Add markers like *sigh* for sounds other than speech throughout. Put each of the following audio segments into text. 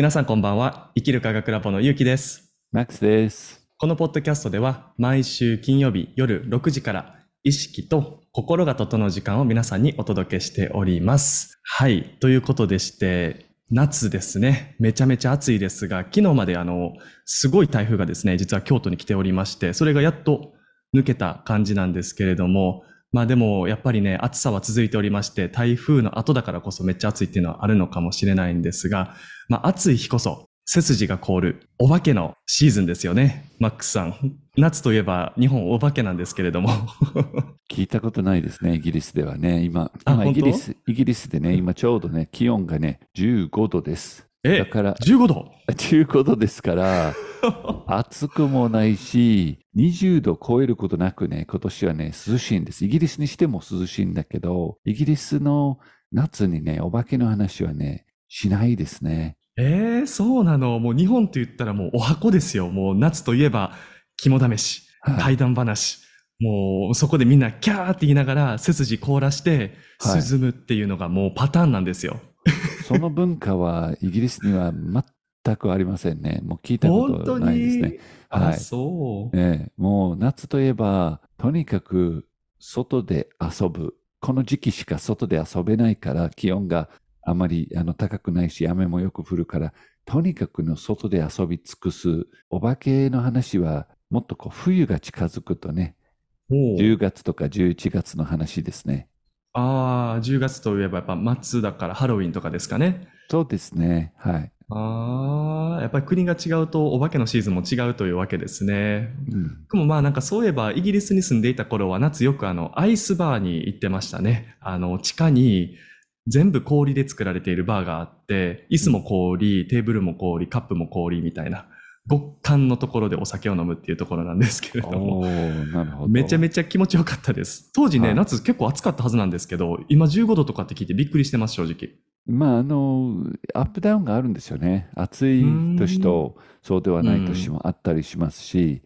皆さんこんばんは。生きる科学ラボのゆうきです。マックスです。このポッドキャストでは毎週金曜日夜6時から意識と心が整う時間を皆さんにお届けしております。はい。ということでして、夏ですね。めちゃめちゃ暑いですが、昨日まであの、すごい台風がですね、実は京都に来ておりまして、それがやっと抜けた感じなんですけれども、まあでもやっぱりね、暑さは続いておりまして、台風の後だからこそめっちゃ暑いっていうのはあるのかもしれないんですが、まあ暑い日こそ背筋が凍るお化けのシーズンですよね。マックスさん。夏といえば日本お化けなんですけれども。*laughs* 聞いたことないですね、イギリスではね。今、あ今イギリ本ス、イギリスでね、今ちょうどね、気温がね、15度です。えだ、から、15度？*laughs* 15度ですから、*laughs* 暑くもないし、20度超えることなくね、今年はね、涼しいんです。イギリスにしても涼しいんだけど、イギリスの夏にね、お化けの話はね、しないですね。えー、そうなの？もう日本と言ったらもうお箱ですよ。もう夏といえば肝試し、はい怪談話。もうそこでみんなキャーって言いながら背筋凍らしてはい涼むっていうのがもうパターンなんですよ。その文化はイギリスには全くありませんね。もう聞いたことないですね。あ、はいそう。ええ、もう夏といえば、とにかく外で遊ぶ。この時期しか外で遊べないから、気温があまりあの高くないし、雨もよく降るから、とにかくの外で遊び尽くす。お化けの話は、もっとこう冬が近づくとね、おう10月とか11月の話ですね。ああ、10月といえばやっぱ末だからハロウィンとかですかね。そうですね。はい。ああ、やっぱり国が違うとお化けのシーズンも違うというわけですね。うん、僕もまあなんかそういえばイギリスに住んでいた頃は夏よくあのアイスバーに行ってましたね。あの地下に全部氷で作られているバーがあって、椅子も氷、テーブルも氷、カップも氷みたいな極寒のところでお酒を飲むっていうところなんですけれども。なるほど。めちゃめちゃ気持ちよかったです。当時ね、はい夏結構暑かったはずなんですけど、今15度とかって聞いてびっくりしてます、正直。まあ、あの、アップダウンがあるんですよね。暑い年とそうではない年もあったりしますし、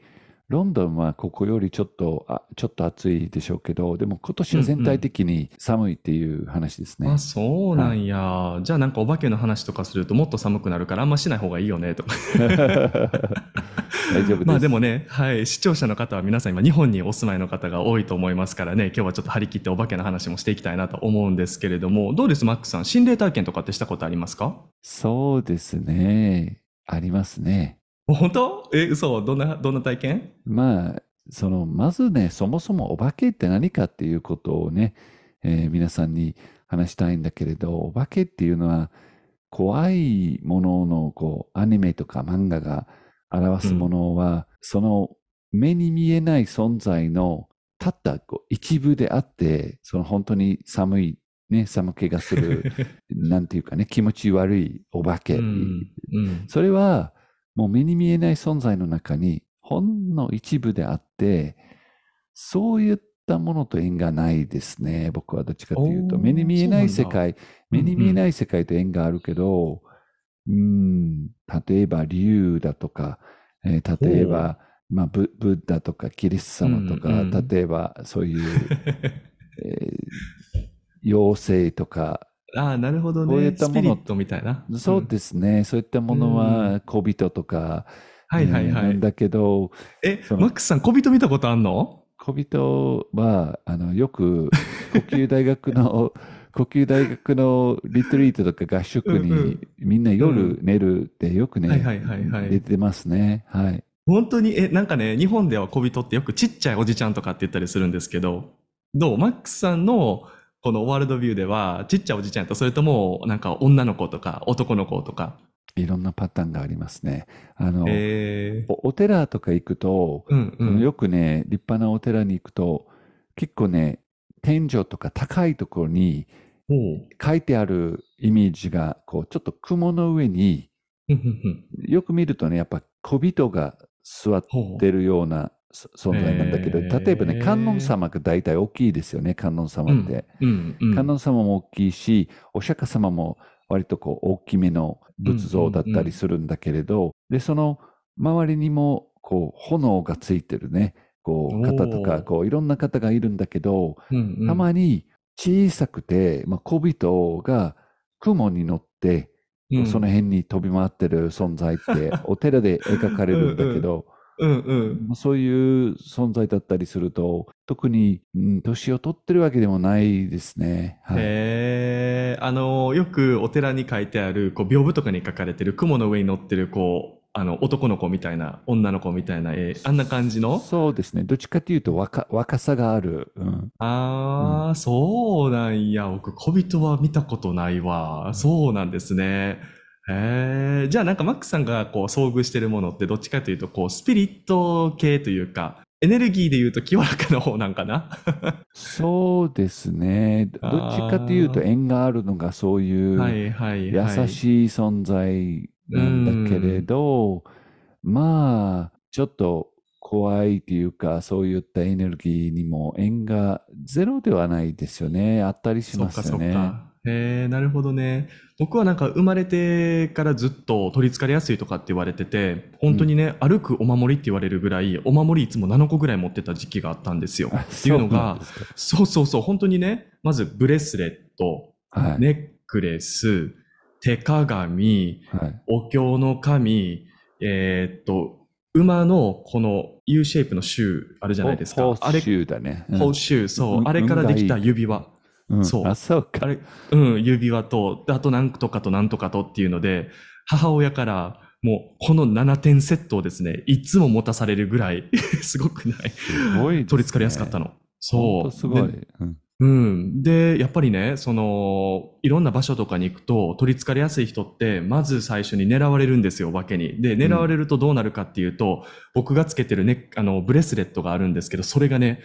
ロンドンはここよりちょっと、あちょっと暑いでしょうけど、でも今年は全体的に寒いっていう話ですね。あ、そうなんや。じゃあなんかお化けの話とかするともっと寒くなるからあんましない方がいいよね、とか。*laughs* 大丈夫です。まあでもね、はい、視聴者の方は皆さん今日本にお住まいの方が多いと思いますからね、今日はちょっと張り切ってお化けの話もしていきたいなと思うんですけれども、どうです、マックさん？心霊体験とかってしたことありますか？そうですね。ありますね。本当？え、嘘？どんな、どんな体験？まあ、その、まずね、そもそもお化けって何かっていうことをね、えー皆さんに話したいんだけれど、お化けっていうのは、怖いものの、こう、アニメとか漫画が表すものは、その目に見えない存在のたったこう一部であって、その本当に寒い、ね、寒気がする、*laughs* なんていうかね、気持ち悪いお化け。うん。うん。それはもう目に見えない存在の中にほんの一部であって、そういったものと縁がないですね。僕はどっちかというと、目に見えない世界、目に見えない世界と縁があるけど、うん、例えば竜だとか、えー例えば、まあ、ブブッダとかキリスト様とか、うんうん。例えばそういう、*laughs* えー妖精とか、ああ、なるほどこういね。ったものスピリットみたいな。そうですね、そういったものうは小人とか、はいはいはい。えーなんだけど、え、マックスさん、小人見たことあんの？小人は、あの、よく、*laughs* 呼吸大学の、*laughs* 呼吸大学のリトリートとか合宿うんうにん、みんな夜寝るってよくね、出てますね。はい。本当に、え、なんかね、日本では小人ってよくちっちゃいおじちゃんとかって言ったりするんですけど、どう？マックスさんのこのワールドビューでは、ちっちゃいおじちゃんと、それとも、なんか女の子とか男の子とか。いろんなパターンがありますね。あの、えー、おお寺とか行くと、うんうん。よくね、立派なお寺に行くと、結構ね、天井とか高いところに書いてあるイメージが、こう、ちょっと雲の上に、よく見るとね、やっぱ小人が座ってるようなそ存在なんだけど、例えばね、観音様が大体大きいですよね、観音様って。うんうん。観音様も大きいし、お釈迦様も割とこう大きめの仏像だったりするんだけれど、で、その周りにもこう炎がついてるね、こう方とか、こういろんな方がいるんだけど、うんうん。たまに小さくて、まあ、小人が雲に乗ってうんその辺に飛び回ってる存在ってお寺で描かれるんだけど、うんうん。そういう存在だったりすると、特に、うん年を取ってるわけでもないですね。はい。へえ、あの、よくお寺に書いてある、こう、屏風とかに書かれてる雲の上に乗ってる、こう、あの、男の子みたいな、女の子みたいな絵、あんな感じの？そうですね。どっちかというと若若さがある。うんああ、そうなんや。僕、小人は見たことないわ。そうなんですね。へえ。じゃあなんかマックさんがこう遭遇してるものってどっちかというとこうスピリット系というか、エネルギーで言うと清らかな方なんかな？*laughs* そうですね。どっちかというと縁があるのがそういう優はい。しい存在なんだけれど、まあ、ちょっと怖いというか、そういったエネルギーにも縁がゼロではないですよね。あったりしますよね。か。へえ、なるほどね。僕はなんか生まれてからずっと取り憑かれやすいとかって言われてて、本当にね、歩くお守りって言われるぐらい、お守りいつも7個ぐらい持ってた時期があったんですよ。あっていうのそうなんがで、すかそうそうそう、本当にね、まずブレスレット、はい。ネックレス、手鏡、はい。お経の紙、えーっと、馬のこの U シェイプのシューあるじゃないですか。あれス、シューだね。うんホースシュー、そうう、んあれからできた指輪。うんそうあ、そうか。あれ、うん、指輪と、であとなんとかとなんとかとっていうので、母親から、もうこの7点セットをですね、いつも持たされるぐらい、*laughs* すごくないすごいね。取り憑かれやすかったの。そう。とすごい。でうんうん。で、やっぱりね、その、いろんな場所とかに行くと、取り憑かれやすい人って、まず最初に狙われるんですよ、お化けに。で、狙われるとどうなるかっていうと、僕がつけてるね、あの、ブレスレットがあるんですけど、それがね、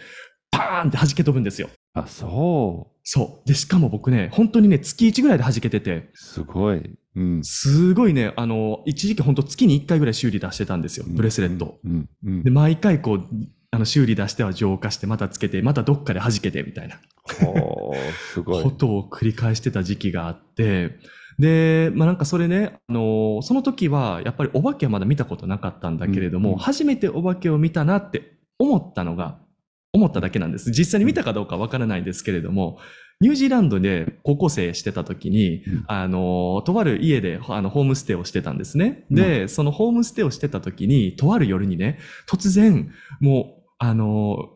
パーンって弾け飛ぶんですよ。あ、そう。そう。で、しかも僕ね、本当にね、月1ぐらいで弾けてて、すごい。うん。すごいね、あの、一時期本当月に1回ぐらい修理出してたんですよ、ブレスレット。うん。うん。で、毎回こう、あの、修理出しては浄化して、またつけて、またどっかで弾けて、みたいな。ほうすごい。ことを繰り返してた時期があって、で、まあなんかそれね、あのその時はやっぱりお化けはまだ見たことなかったんだけれども、うんうん初めてお化けを見たなって思ったのが、思っただけなんです。実際に見たかどうかわからないんですけれども、ニュージーランドで高校生してた時に、うんあの、とある家であのホームステイをしてたんですね。で、そのホームステイをしてた時に、とある夜にね、突然、もう、あの、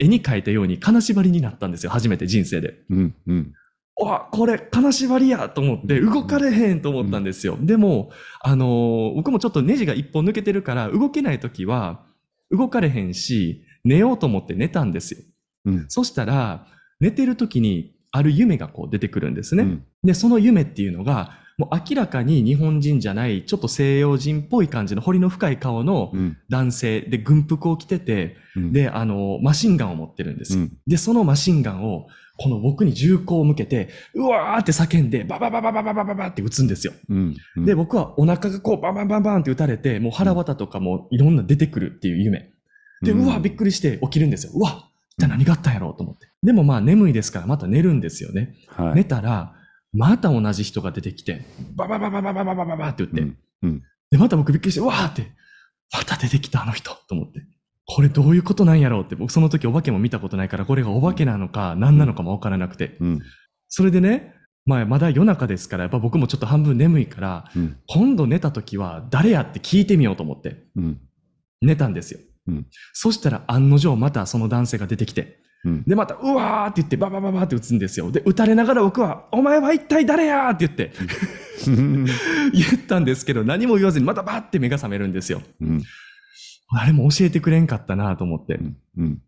絵に描いたように金縛りになったんですよ。初めて人生で。うん。うん。わ、これ、金縛りやと思って、動かれへんと思ったんですよ。でも、あのー僕もちょっとネジが一本抜けてるから、動けないときは、動かれへんし、寝ようと思って寝たんですよ。うん。そしたら、寝てるときに、ある夢がこう出てくるんですね。うんで、その夢っていうのが、もう明らかに日本人じゃない、ちょっと西洋人っぽい感じの彫りの深い顔のうん。男性で軍服を着てて、うん、で、あの、マシンガンを持ってるんですよ。うんで、そのマシンガンを、この僕に銃口を向けて、うわーって叫んで、バババババババババって撃つんですよ。うん。うんで、、僕はお腹がこう、バンバンバンバンって撃たれて、もう腹渡とかもいろんな出てくるっていう夢。で、うわ、びっくりして起きるんですよ。うわ、一体何があったんやろうと思って。でもまあ眠いですからまた寝るんですよね。はい。寝たら、また同じ人が出てきて、ババババババババババって言って、うん。うん。で、また僕びっくりして、うわーって、また出てきたあの人と思って。これどういうことなんやろうって、僕その時お化けも見たことないから、これがお化けなのか何なのかもわからなくて。うん。それでね、まあまだ夜中ですから、やっぱ僕もちょっと半分眠いから、うん。今度寝た時は誰やって聞いてみようと思って、うん。寝たんですよ。うんそしたら案の定またその男性が出てきて、うん。でまた、うわーって言って、ババババって撃つんですよ。で、撃たれながら僕は、お前は一体誰やーって言って、うん。言ったんですけど、何も言わずにまたバーって目が覚めるんですよ。うん。誰も教えてくれんかったなと思って。うん。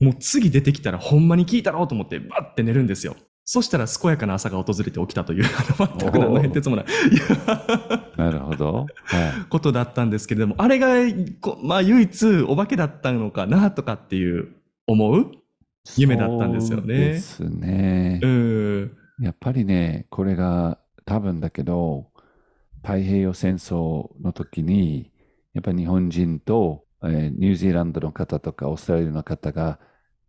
もう次出てきたらほんまに聞いたろうと思ってバッて寝るんですよ。そしたら健やかな朝が訪れて起きたという、*laughs* 全く何の変哲もないなるほど。はことだったんですけれども、あれが、こまあ唯一お化けだったのかなとかっていう思うい。夢だったんですよねですねう。ん。やっぱりね、これが多分だけど、太平洋戦争の時に、やっぱり日本人と、えーニュージーランドの方とかオーストラリアの方が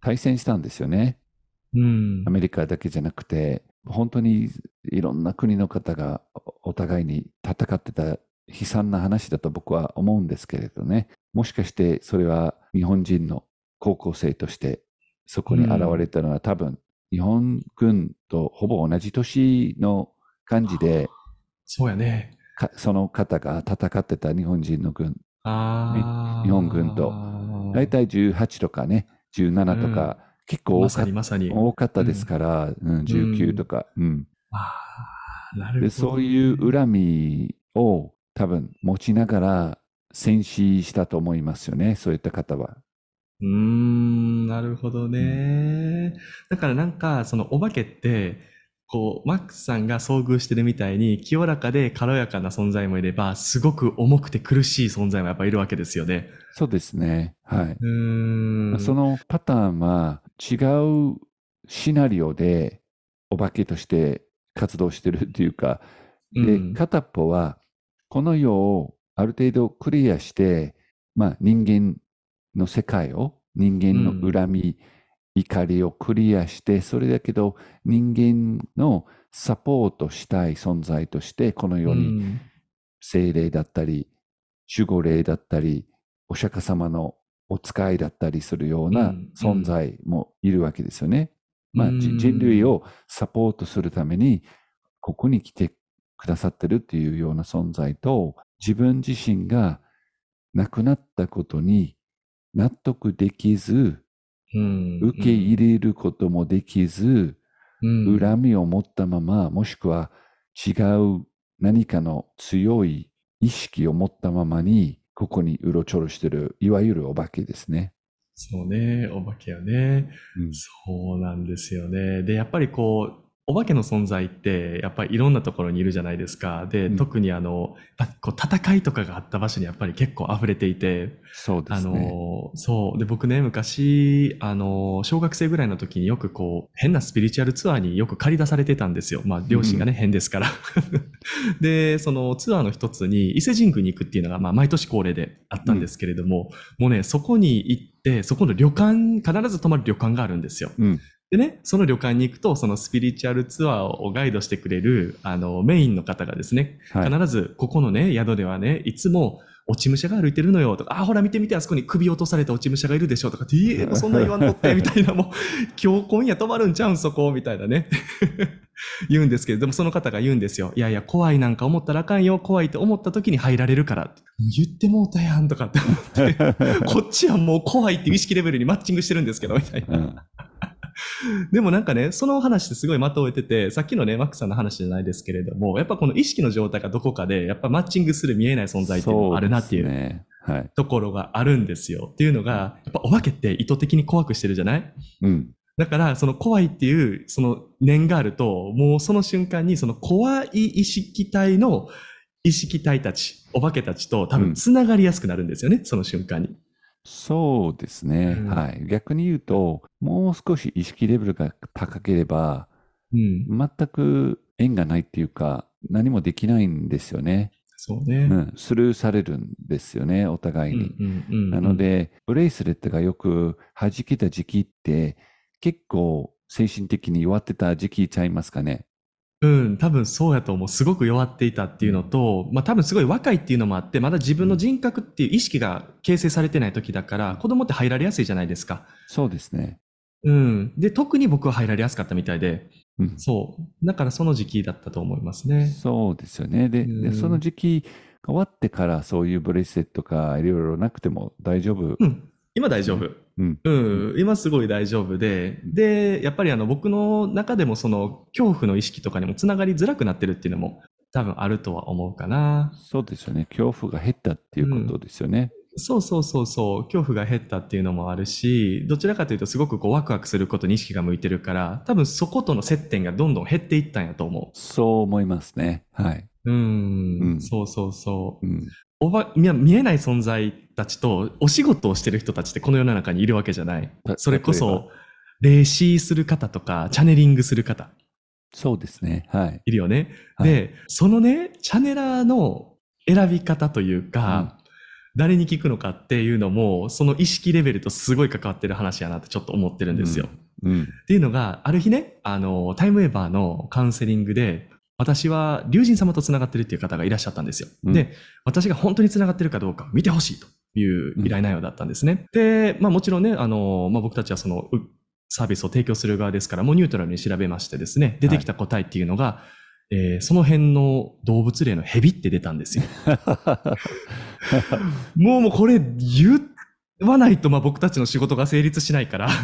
対戦したんですよね。うんア。メリカだけじゃなくて、本当にいろんな国の方がおお互いに戦ってた悲惨な話だと僕は思うんですけれどね。もしかしてそれは日本人の高校生としてそこに現れたのは、多分日本軍とほぼ同じ年の感じでそうやね。かその方が戦ってた日本人の軍、日本軍と大体18とかね、17とか、結構多かまさに。多かったですから、うん19とか、うんああ、なるほど、で。そういう恨みを多分持ちながら戦死したと思いますよね、そういった方は。うーん、なるほどね。だからなんか、そのお化けって、こう、マックスさんが遭遇してるみたいに、清らかで軽やかな存在もいれば、すごく重くて苦しい存在もやっぱいるわけですよね。そうですね。はい。うーん。そのパターンは違うシナリオでお化けとして活動してるっていうか、で、うん。片っぽはこの世をある程度クリアして、まあ人間の世界を、人間の恨み、怒りをクリアして、それだけど人間のサポートしたい存在として、この世にうん。精霊だったり、守護霊だったり、お釈迦様のお使いだったりするよううなん。存在もいるわけですよね。まあ、人類をサポートするために、ここに来てくださってるっていうような存在と、自分自身が亡くなったことに納得できず、うん。受け入れることもできず、うん。恨みを持ったまま、もしくは違う何かの強い意識を持ったままに、ここにうろちょろしてる、いわゆるお化けですね。そうね、お化けよね。うんそうなんですよね。で、やっぱりこう、お化けの存在って、やっぱりいろんなところにいるじゃないですか。で、うん特にあの、こう戦いとかがあった場所にやっぱり結構溢れていて、あそうですね。の、そう。で、僕ね、昔、あの、小学生ぐらいの時によくこう、変なスピリチュアルツアーによく借り出されてたんですよ。まあ、両親がね、変ですから。*laughs* で、そのツアーの一つに伊勢神宮に行くっていうのが、まあ、毎年恒例であったんですけれども、もうね、そこに行って、そこの旅館、必ず泊まる旅館があるんですよ。うん。でね、その旅館に行くと、そのスピリチュアルツアーをガイドしてくれる、あの、メインの方がですね、はい。必ず、ここのね、宿ではね、いつも、落ち武者が歩いてるのよ、とか、あ、ほら見てみて、あそこに首落とされた落ち武者がいるでしょ、とかって、いえ、*laughs* そんな言わんとって、みたいな、もう、今日今夜泊まるんちゃうん、そこ、みたいなね。*laughs* 言うんですけれども、その方が言うんですよ。いやいや、怖いなんか思ったらあかんよ、怖いと思った時に入られるから。言ってもうたやん、とかって思って、*laughs* こっちはもう怖いっていう意識レベルにマッチングしてるんですけど、みたいな。う *laughs* んでもなんかね、その話ってすごい的を得てて、さっきのね、マックさんの話じゃないですけれども、やっぱこの意識の状態がどこかで、やっぱマッチングする見えない存在っていうのもあるなっていうね。はい。ところがあるんですよ。っていうのが、やっぱお化けって意図的に怖くしてるじゃない？うん。だから、その怖いっていう、その念があると、もうその瞬間に、その怖い意識体の意識体たち、お化けたちと多分繋がりやすくなるんですよね、その瞬間に。そうですね。うんはい。逆に言うと、もう少し意識レベルが高ければ、うん。全く縁がないっていうか、何もできないんですよね。そうね。うん。スルーされるんですよね、お互いに。うんうんうんうんなの、で、ブレイスレットがよく弾けた時期って、結構精神的に弱ってた時期ちゃいますかね。うん、多分そうやと思う。すごく弱っていたっていうのと、まあ多分すごい若いっていうのもあって、まだ自分の人格っていう意識が形成されてない時だから、子供って入られやすいじゃないですか。そうですね。うん。で、特に僕は入られやすかったみたいで、うんそう。だからその時期だったと思いますね。そうですよね。で、うんでその時期が終わってからそういうブレスレットかいろいろなくても大丈夫。うん。今大丈夫？うん。うん、今すごい大丈夫で、で、やっぱりあの僕の中でもその恐怖の意識とかにもつながりづらくなってるっていうのも多分あるとは思うかな。そうですよね。恐怖が減ったっていうことですよね。そうそうそうそう、恐怖が減ったっていうのもあるし、どちらかというとすごくこうワクワクすることに意識が向いてるから、多分そことの接点がどんどん減っていったんやと思そう思いますね。はい。う。うん、うんそうそうそう。うん。おば、見見えない存在たちとお仕事をしてる人たちってこの世の中にいるわけじゃない。たそれこそ、霊視する方とか、チャネリングする方、そうですね。はい。いるよね。はいで、そのね、チャネラーの選び方というか、誰に聞くのかっていうのも、その意識レベルとすごい関わってる話やなってちょっと思ってるんですよ。うん。っていうのが、ある日ね、あの、タイムウェーバーのカウンセリングで、私は竜神様と繋がってるっていう方がいらっしゃったんですよ。うんで、私が本当に繋がってるかどうか見てほしいという依頼内容だったんですね。で、まあもちろんね、あの、まあ僕たちはその、うサービスを提供する側ですから、もうニュートラルに調べましてですね、出てきた答えっていうのが、えーその辺の動物霊の蛇って出たんですよ。*laughs* もうもうこれ言わないとまあ僕たちの仕事が成立しないから、はい。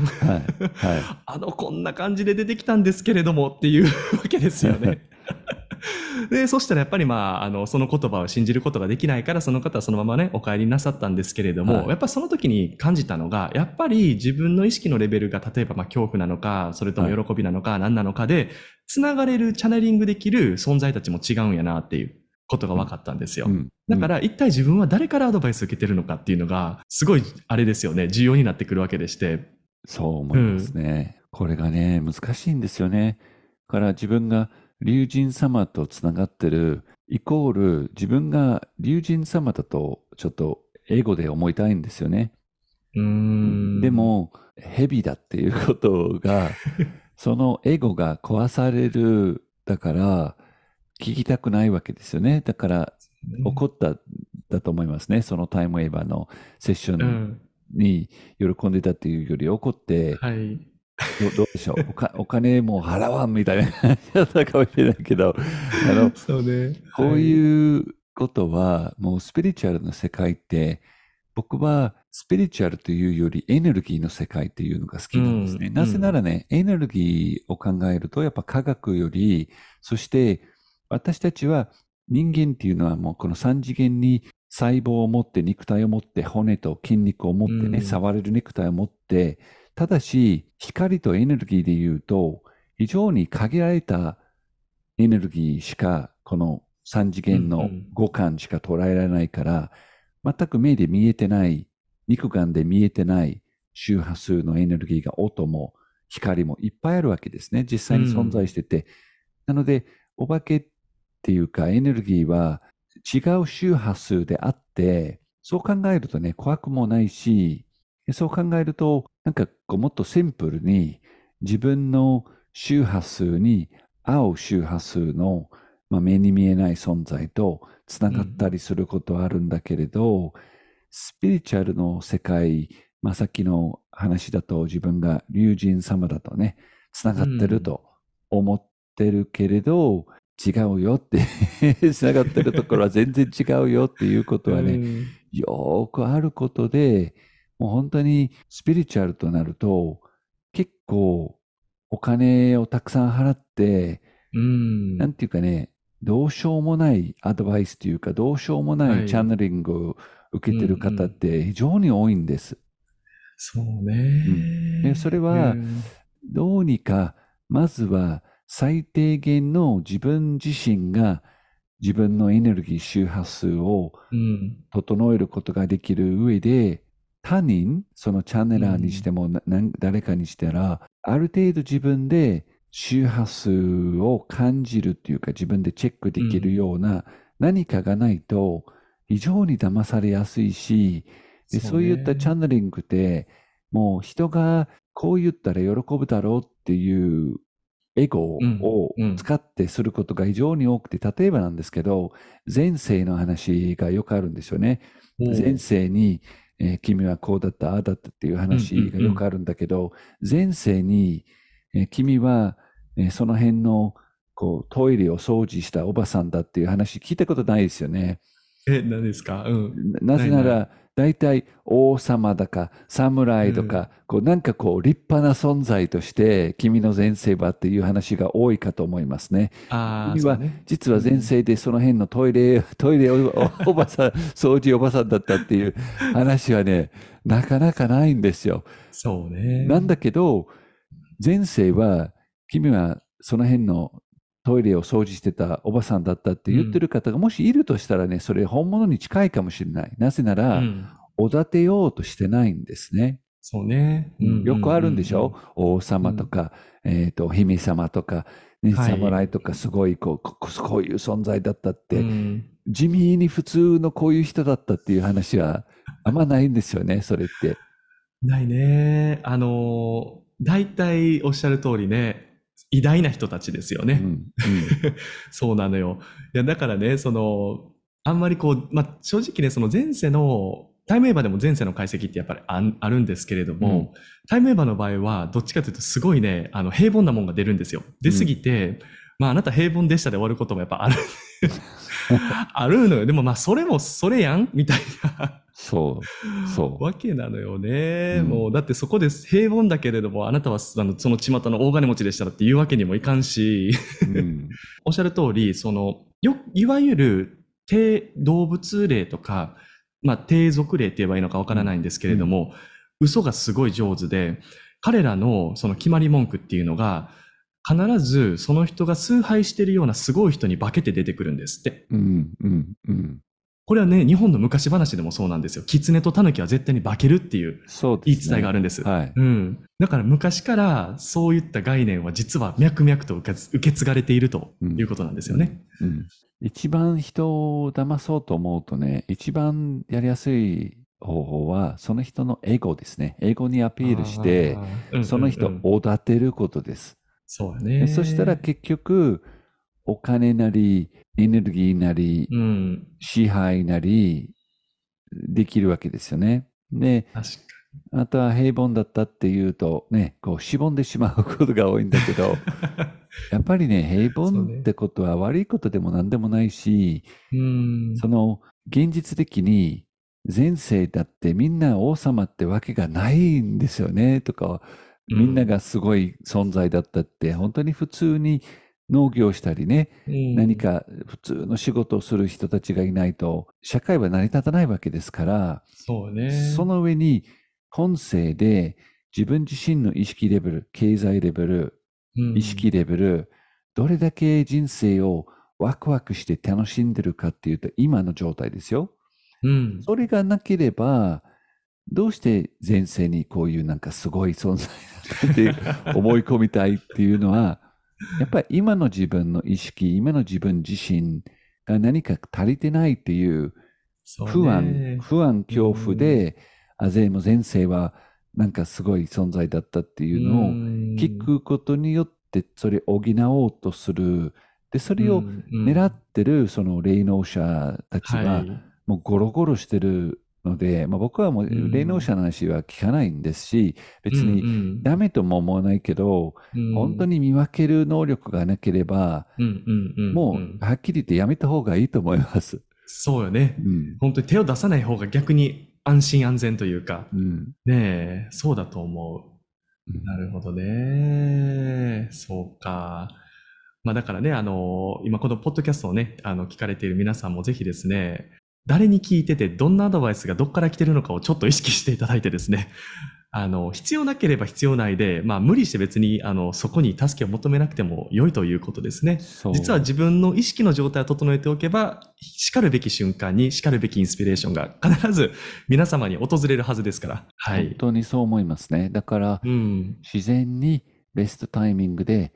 は *laughs* あの、こんな感じで出てきたんですけれどもっていうわけですよね。*laughs* で、そしたらやっぱりまあ、あの、その言葉を信じることができないから、その方はそのままね、お帰りなさったんですけれども、はいやっぱりその時に感じたのが、やっぱり自分の意識のレベルが、例えばまあ恐怖なのか、それとも喜びなのか、何なのかで、つながれる、チャネリングできる存在たちも違うんやなっていうことが分かったんですよ。い。うんだから一体自分は誰からアドバイスを受けてるのかっていうのが、すごい、あれですよね、重要になってくるわけでして。そう思いますね。これがね、難しいんですよね。だから自分が龍神様とつながってる、イコール自分が龍神様だとちょっと英語で思いたいんですよね。うーん。で、も、蛇だっていうことが、*laughs* そのエゴが壊される、だから、聞きたくないわけですよね。だから、怒った、だと思いますね。そのタイムウェーバーのセッションうん。に喜んでたっていうより怒って、はい。どどうでしょう？おかお金もう払わんみたいな感じだったかもしれないけど、あの、そうね。こうう。いうことは、もうスピリチュアルの世界って、僕はスピリチュアルというよりエネルギーの世界っていうのが好きなんですね。うんなぜならね、エネルギーを考えると、やっぱ科学より、そして私たちは人間っていうのはもうこの三次元に細胞を持って肉体を持って骨と筋肉を持ってね、うん触れる肉体を持って、ただし光とエネルギーで言うと、非常に限られたエネルギーしか、この三次元の五感しか捉えられないから、全く目で見えてない、肉眼で見えてない周波数のエネルギーが音も光もいっぱいあるわけですね。実際に存在してて。なので、お化けっていうかエネルギーは違う周波数であって、そう考えるとね、怖くもないし、そう考えると、なんかこうもっとシンプルに自分の周波数に合う周波数の、まあ、目に見えない存在とつながったりすることはあるんだけれど、スピリチュアルの世界、まあ、さっきの話だと自分が龍神様だとね、つながってると思ってるけれど、違うよって、*laughs* つながってるところは全然違うよっていうことはね、うん。よーくあることで、もう本当にスピリチュアルとなると、結構お金をたくさん払って、うん。なんていうかね、どうしようもないアドバイスというか、どうしようもなはいいチャネリングを受けてる方って非常に多いんです。そうね。うんでそれはうんどうにか、まずは最低限の自分自身が自分のエネルギー周波数をうん。整えることができる上で、他人、そのチャネラーにしても、誰かにしたら、ある程度自分で周波数を感じるっていうか、自分でチェックできるような何かがないと、非常に騙されやすいし、でそういったチャンネリングって、もう人がこう言ったら喜ぶだろうっていうエゴを使ってすることが非常に多くて、例えばなんですけど、前世の話がよくあるんですよね。前世に、えー君はこうだった、ああだったっていう話がよくあるんだけど、前世に、えー君は、えーその辺のこうトイレを掃除したおばさんだっていう話聞いたことないですよね。え、何ですか？うん。ななぜなら、大体王様だか侍とか、こうなんかこう立派な存在として君の前世はっていう話が多いかと思いますね。ああ、君は実は前世でその辺のトイレ、*laughs* トイレおばさん、掃除おばさんだったっていう話はね、なかなかないんですよ。そうね。なんだけど、前世は君はその辺のトイレを掃除してたおばさんだったって言ってる方がもしいるとしたらね、それ本物に近いかもしれない。なぜなうら、ん。おだてようとしてないんですね。そうね。うんよくあるんでしょ、王様とか、えっ、と、姫様とか、ね、はい侍とかすごいこう、ここういう存在だったって、うん地味に普通のこういう人だったっていう話はあんまないんですよね、それって。ないね。あのー、大体おっしゃる通りね、偉大な人たちですよね。うんうん *laughs* そうなのよ。いや、だからね、その、あんまりこう、まあ、正直ね、その前世の、タイムエヴァでも前世の解析ってやっぱりあるんですけれども、タイムエヴァの場合は、どっちかというとすごいね、あの、平凡なもんが出るんですよ。出すぎて、まああなた平凡でしたで終わることもやっぱある。*laughs* あるのよ。でもまあそれもそれやん？みたいな。そう、そう。わけなのよね。うん。もうだってそこで平凡だけれども、あなたはあのその巷の大金持ちでしたらっていうわけにもいかんし、うん、*laughs* おっしゃる通り、その、よ、いわゆる低動物霊とか、まあ低俗霊って言えばいいのかわからないんですけれども、嘘がすごい上手で、彼らのその決まり文句っていうのが、必ずその人が崇拝しているようなすごい人に化けて出てくるんですって。うん、うん、うん。これはね、日本の昔話でもそうなんですよ。狐と狸は絶対に化けるっていう言い。伝えがあるんです。はい。うん。だから昔からそういった概念は実は脈々と受け継がれているということなんですよね。うん、一番人を騙そうと思うとね、一番やりやすい方法は、その人のエゴですね。エゴにアピールして、その人うんうんうんを立てることです。そうやね。そしたら結局、お金なり、エネルギーなり、うん。支配なり、できるわけですよね。で、あとは平凡だったっていうと、ね、こう、しぼんでしまうことが多いんだけど、*laughs* やっぱりね、平凡ってことは悪いことでも何でもないし、に。うん。その、現実的に、前世だってみんな王様ってわけがないんですよね、とか、みんながすごい存在だったって、本当に普通に農業したりね、うん何、か普通の仕事をする人たちがいないと、社会は成り立たないわけですから、そうね。その上に、本性で自分自身の意識レベル、経済レベル、うん意識レベル、どれだけ人生をワクワクして楽しんでるかっていうと、今の状態ですよ。うん。それがなければ、どうして前世にこういうなんかすごい存在だって思い込みたいっていうのは、*laughs* やっぱり今の自分の意識、今の自分自身が何か足りてないっていう不安、不安、恐怖で、あぜも前世はなんかすごい存在だったっていうのを聞くことによってそれを補おうとする。で、それを狙ってるその霊能者たちは、もうゴロゴロしてるので、まあ、僕はもううん霊能者の話は聞かないんですし、別ににダメとも思わないけど、本当に見分ける能力がなければ、もうはっきり言ってやめた方がいいと思います。そうよね。うん。本当に手を出さない方が逆に安心安全というか、うん。ねえ、そうだと思う。うんなるほどね。そうか。まあだからね、あの、今このポッドキャストをね、あの、聞かれている皆さんもぜひですね、誰に聞いててどんなアドバイスがどっから来てるのかをちょっと意識していただいてですね、*laughs* あの、必要なければ必要ないで、まあ無理して別に、あの、そこに助けを求めなくても良いということですね。実は自分の意識の状態を整えておけば、叱るべき瞬間に叱るべきインスピレーションが必ず皆様に訪れるはずですから。は本い。当にそう思いますね。だから、うん。自然にベストタイミングで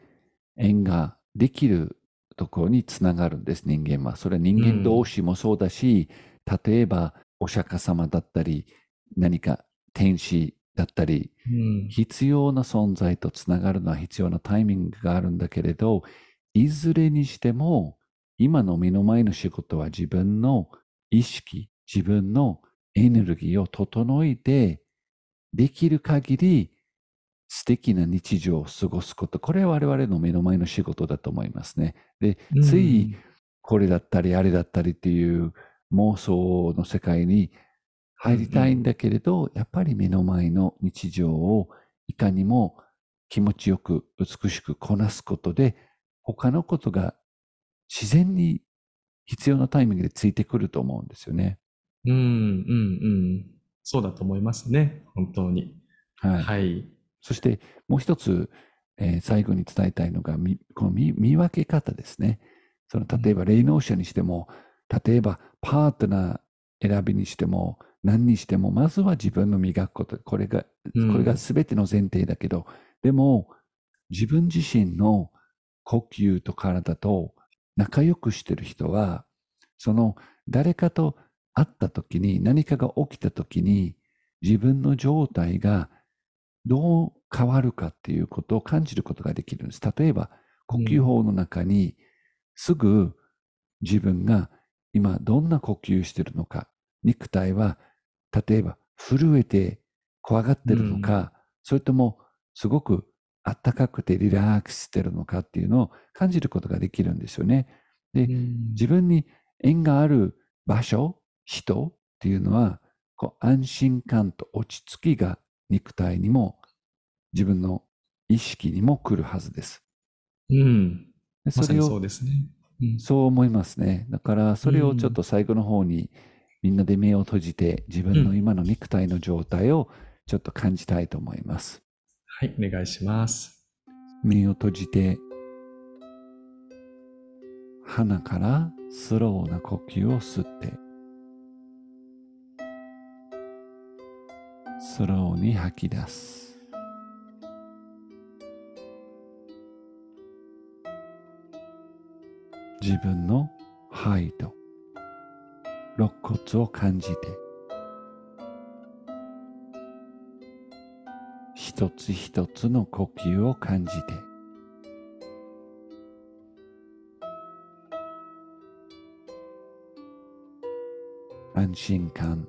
縁ができるところにつながるんです、人間は。それは人間同士もそうだし、例えばお釈迦様だったり、何か天使だったり、うん。必要な存在とつながるのは必要なタイミングがあるんだけれど、いずれにしても、今の目の前の仕事は自分の意識、自分のエネルギーを整えて、できる限り素敵な日常を過ごすこと。これは我々の目の前の仕事だと思いますね。で、ついこれだったりあれだったりっていう妄想の世界に入りたいんだけれど、やっぱり目の前の日常をいかにも気持ちよく美しくこなすことで、他のことが自然に必要なタイミングでついてくると思うんですよね。うん、うん、うん。そうだと思いますね。本当に。はい。はい。そしてもう一つ、えー最後に伝えたいのが、みこの見見分け方ですね。その例えば霊能者にしても、例えばパートナー選びにしても、何にしても、まずは自分の磨くこと。これが、うんこれが全ての前提だけど、でも、自分自身の呼吸と体と仲良くしてる人は、その誰かと会った時に、何かが起きた時に、自分の状態がどう変わるかっていうことを感じることができるんです。例えば、呼吸法の中に、すぐ自分が今どんな呼吸してるのか、肉体は、例えば震えて怖がってるのか、それともすごくあったかくてリラックスしてるのかっていうのを感じることができるんですよね。で、自分に縁がある場所、人っていうのは、こう安心感と落ち着きが肉体にも自分の意識にも来るはずです。うん。それを、そうですね、うん、そう思いますね。だからそれをちょっと最後の方にみんなで目を閉じて自分の今の肉体の状態をちょっと感じたいと思います。はい、お願いします。目を閉じて鼻からスローな呼吸を吸ってスローに吐き出す自分の肺と肋骨を感じて一つ一つの呼吸を感じて安心感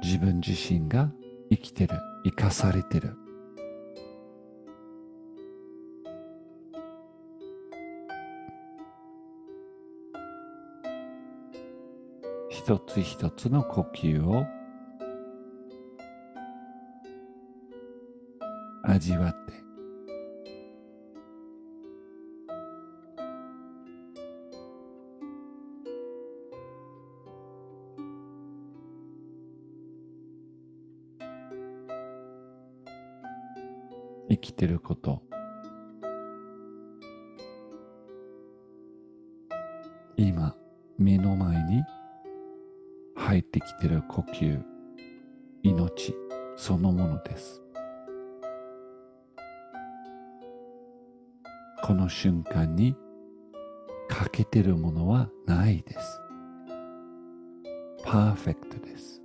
自分自身が生きてる生かされてる。一つ一つの呼吸を味わって。生きてること。今目の前に入ってきてる呼吸命そのものです。この瞬間に欠けてるものはないです。パーフェクトです。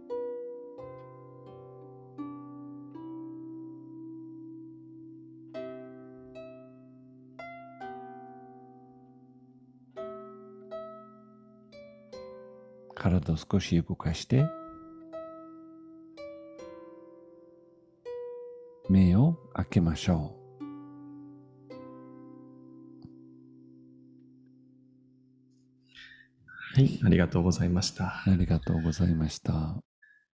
体を少し動かして目を開けましょう。はい、ありがとうございました。ありがとうございました。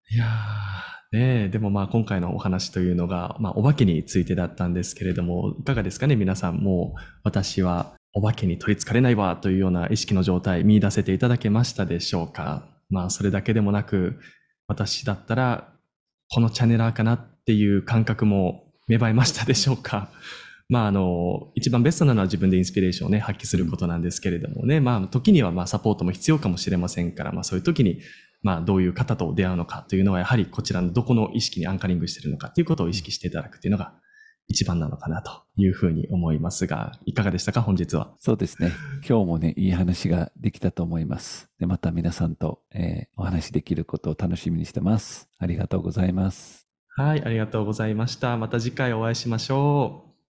いやー、ねでもまあ今回のお話というのが、まあお化けについてだったんですけれども、いかがですかね皆さん。もう私はお化けに取り憑かれないわというような意識の状態見出せていただけましたでしょうか？まあそれだけでもなく私だったらこのチャネラーかなっていう感覚も芽生えましたでしょうか。*laughs* まああの一番ベストなのは自分でインスピレーションをね発揮することなんですけれどもね。まあ時にはまあサポートも必要かもしれませんからまあそういう時にまあどういう方と出会うのかというのはやはりこちらのどこの意識にアンカリングしてるのかということを意識していただくというのが一番なのかなというふうに思いますが、いかがでしたか、本日は？そうですね。今日もね、いい話ができたと思います。でまた皆さんと、えー、お話できることを楽しみにしてます。ありがとうございます。はい、ありがとうございました。また次回お会いしましょう。